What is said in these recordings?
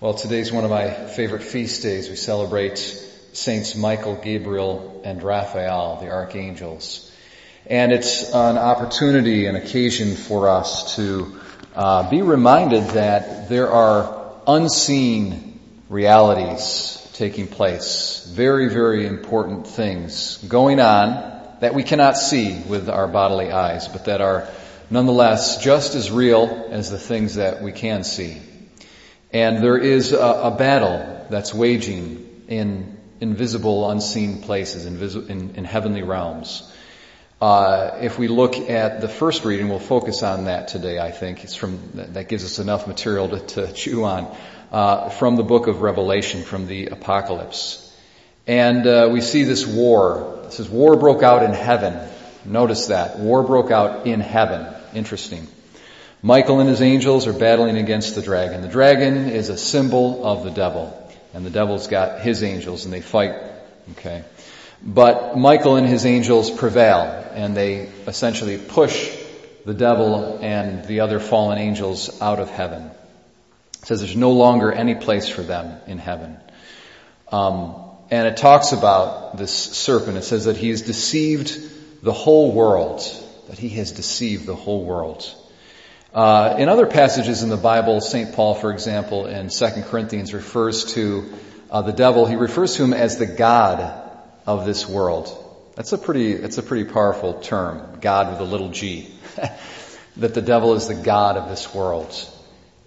Well, today's one of my favorite feast days. We celebrate Saints Michael, Gabriel, and Raphael, the archangels. And it's an opportunity, an occasion for us to uh, be reminded that there are unseen realities taking place, very, very important things going on that we cannot see with our bodily eyes, but that are nonetheless just as real as the things that we can see. And there is a, a battle that's waging in invisible, unseen places, invisi- in, in, heavenly realms. Uh, if we look at the first reading, we'll focus on that today. I think it's from that gives us enough material to, to chew on uh, from the book of Revelation, from the Apocalypse, and uh, we see this war. It says war broke out in heaven. Notice that war broke out in heaven. Interesting. Michael and his angels are battling against the dragon. The dragon is a symbol of the devil. And the devil's got his angels and they fight. Okay. But Michael and his angels prevail and they essentially push the devil and the other fallen angels out of heaven. It says there's no longer any place for them in heaven. Um, and it talks about this serpent. It says that he has deceived the whole world. That he has deceived the whole world. Uh, in other passages in the Bible, St. Paul, for example, in 2 Corinthians refers to uh, the devil, he refers to him as the God of this world. That's a pretty, that's a pretty powerful term, God with a little g. that the devil is the God of this world.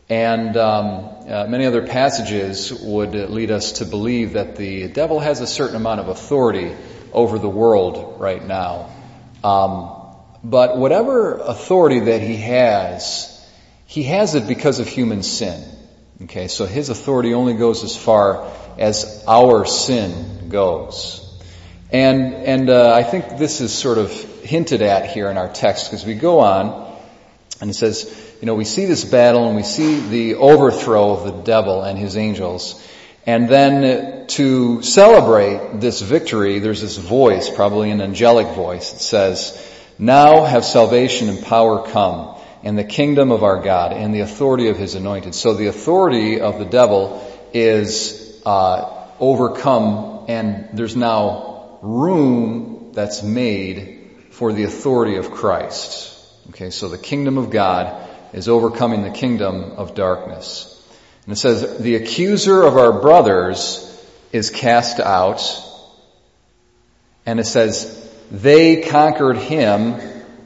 And um, uh, many other passages would lead us to believe that the devil has a certain amount of authority over the world right now. Um, but whatever authority that he has, he has it because of human sin. Okay, so his authority only goes as far as our sin goes. And, and uh, I think this is sort of hinted at here in our text because we go on and it says, you know, we see this battle and we see the overthrow of the devil and his angels. And then to celebrate this victory, there's this voice, probably an angelic voice, that says, now have salvation and power come, and the kingdom of our God, and the authority of his anointed. So the authority of the devil is uh, overcome, and there's now room that's made for the authority of Christ. Okay, so the kingdom of God is overcoming the kingdom of darkness. And it says, the accuser of our brothers is cast out. And it says, they conquered him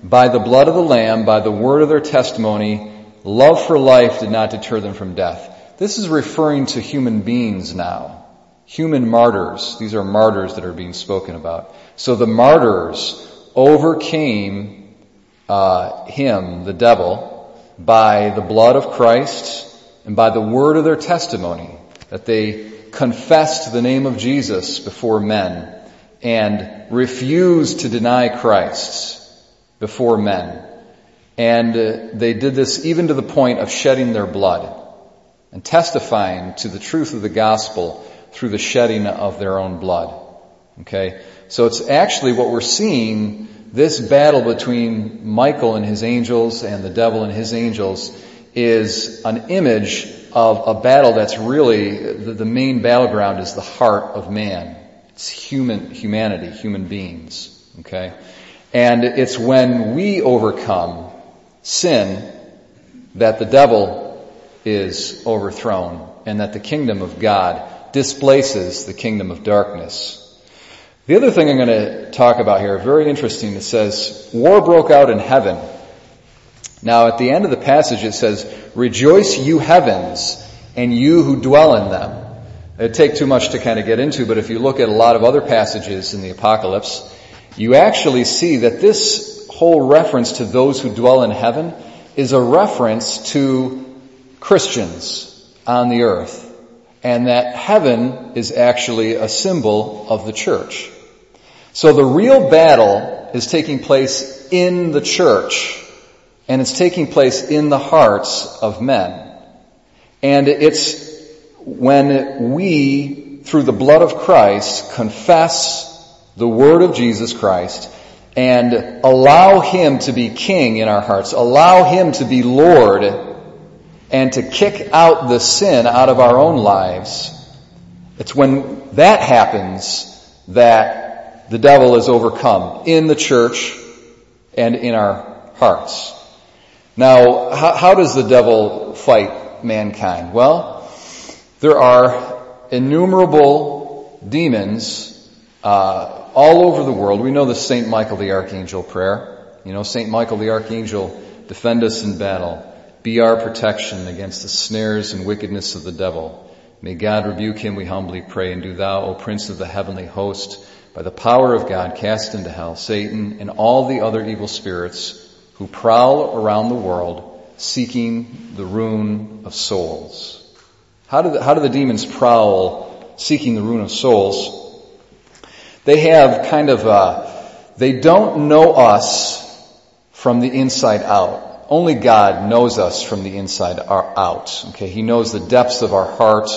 by the blood of the Lamb, by the word of their testimony. Love for life did not deter them from death. This is referring to human beings now. Human martyrs. These are martyrs that are being spoken about. So the martyrs overcame uh, him, the devil, by the blood of Christ and by the word of their testimony, that they confessed the name of Jesus before men and refused to deny Christ before men. And uh, they did this even to the point of shedding their blood and testifying to the truth of the gospel through the shedding of their own blood. Okay? So it's actually what we're seeing, this battle between Michael and his angels and the devil and his angels is an image of a battle that's really, the main battleground is the heart of man. It's human, humanity, human beings. Okay? And it's when we overcome sin that the devil is overthrown and that the kingdom of God displaces the kingdom of darkness. The other thing I'm going to talk about here, very interesting, it says, war broke out in heaven. Now at the end of the passage it says, rejoice you heavens and you who dwell in them. It'd take too much to kind of get into, but if you look at a lot of other passages in the apocalypse, you actually see that this whole reference to those who dwell in heaven is a reference to Christians on the earth. And that heaven is actually a symbol of the church. So the real battle is taking place in the church. And it's taking place in the hearts of men. And it's when we, through the blood of Christ, confess the word of Jesus Christ and allow Him to be King in our hearts, allow Him to be Lord, and to kick out the sin out of our own lives, it's when that happens that the devil is overcome in the church and in our hearts. Now, how, how does the devil fight mankind? Well, there are innumerable demons uh, all over the world. We know the Saint Michael the Archangel prayer. You know, Saint Michael the Archangel, defend us in battle. Be our protection against the snares and wickedness of the devil. May God rebuke him, we humbly pray, and do thou, O Prince of the heavenly host, by the power of God, cast into hell Satan and all the other evil spirits who prowl around the world seeking the ruin of souls. How do the, how do the demons prowl seeking the ruin of souls? They have kind of, uh, they don't know us from the inside out. Only God knows us from the inside out. Okay, He knows the depths of our heart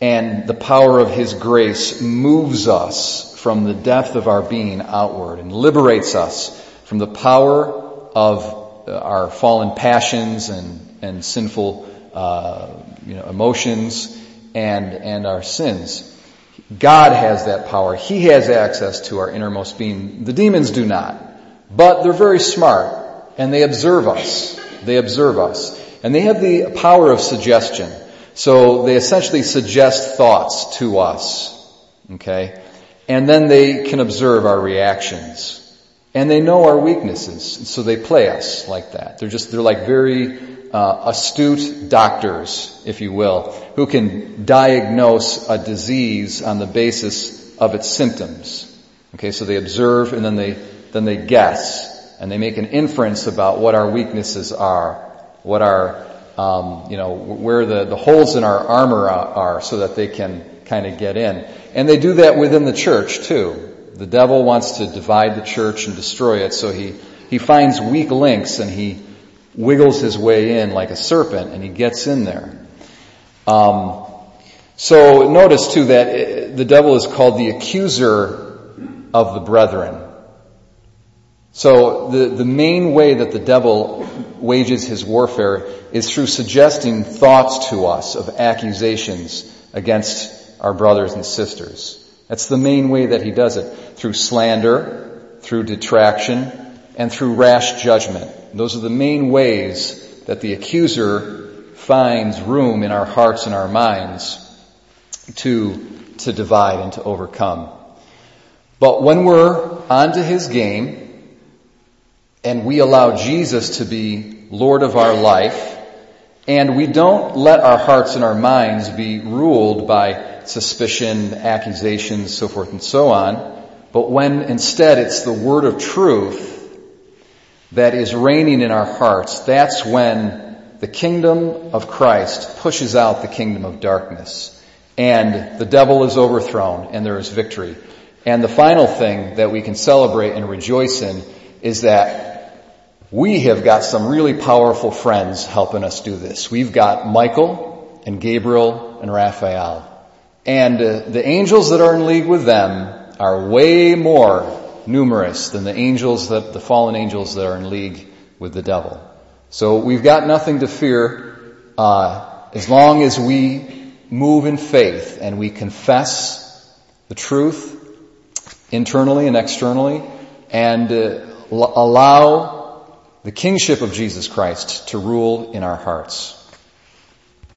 and the power of His grace moves us from the depth of our being outward and liberates us from the power of our fallen passions and, and sinful, uh, you know, emotions and, and our sins. God has that power. He has access to our innermost being. The demons do not. But they're very smart and they observe us. They observe us. And they have the power of suggestion. So they essentially suggest thoughts to us. Okay? And then they can observe our reactions. And they know our weaknesses. So they play us like that. They're just, they're like very uh, astute doctors, if you will, who can diagnose a disease on the basis of its symptoms. Okay, so they observe and then they, then they guess and they make an inference about what our weaknesses are, what our, um, you know, where the, the holes in our armor are so that they can kind of get in. And they do that within the church too. The devil wants to divide the church and destroy it, so he, he finds weak links and he wiggles his way in like a serpent and he gets in there. Um, so notice too that the devil is called the accuser of the brethren. So the, the main way that the devil wages his warfare is through suggesting thoughts to us of accusations against our brothers and sisters. That's the main way that he does it. Through slander, through detraction, and through rash judgment. Those are the main ways that the accuser finds room in our hearts and our minds to, to divide and to overcome. But when we're onto his game and we allow Jesus to be Lord of our life and we don't let our hearts and our minds be ruled by suspicion, accusations, so forth and so on, but when instead it's the word of truth that is reigning in our hearts, that's when the kingdom of Christ pushes out the kingdom of darkness. And the devil is overthrown and there is victory. And the final thing that we can celebrate and rejoice in is that we have got some really powerful friends helping us do this. We've got Michael and Gabriel and Raphael. And uh, the angels that are in league with them are way more numerous than the angels that, the fallen angels that are in league with the devil. So we've got nothing to fear, uh, as long as we move in faith and we confess the truth internally and externally and uh, allow the kingship of Jesus Christ to rule in our hearts.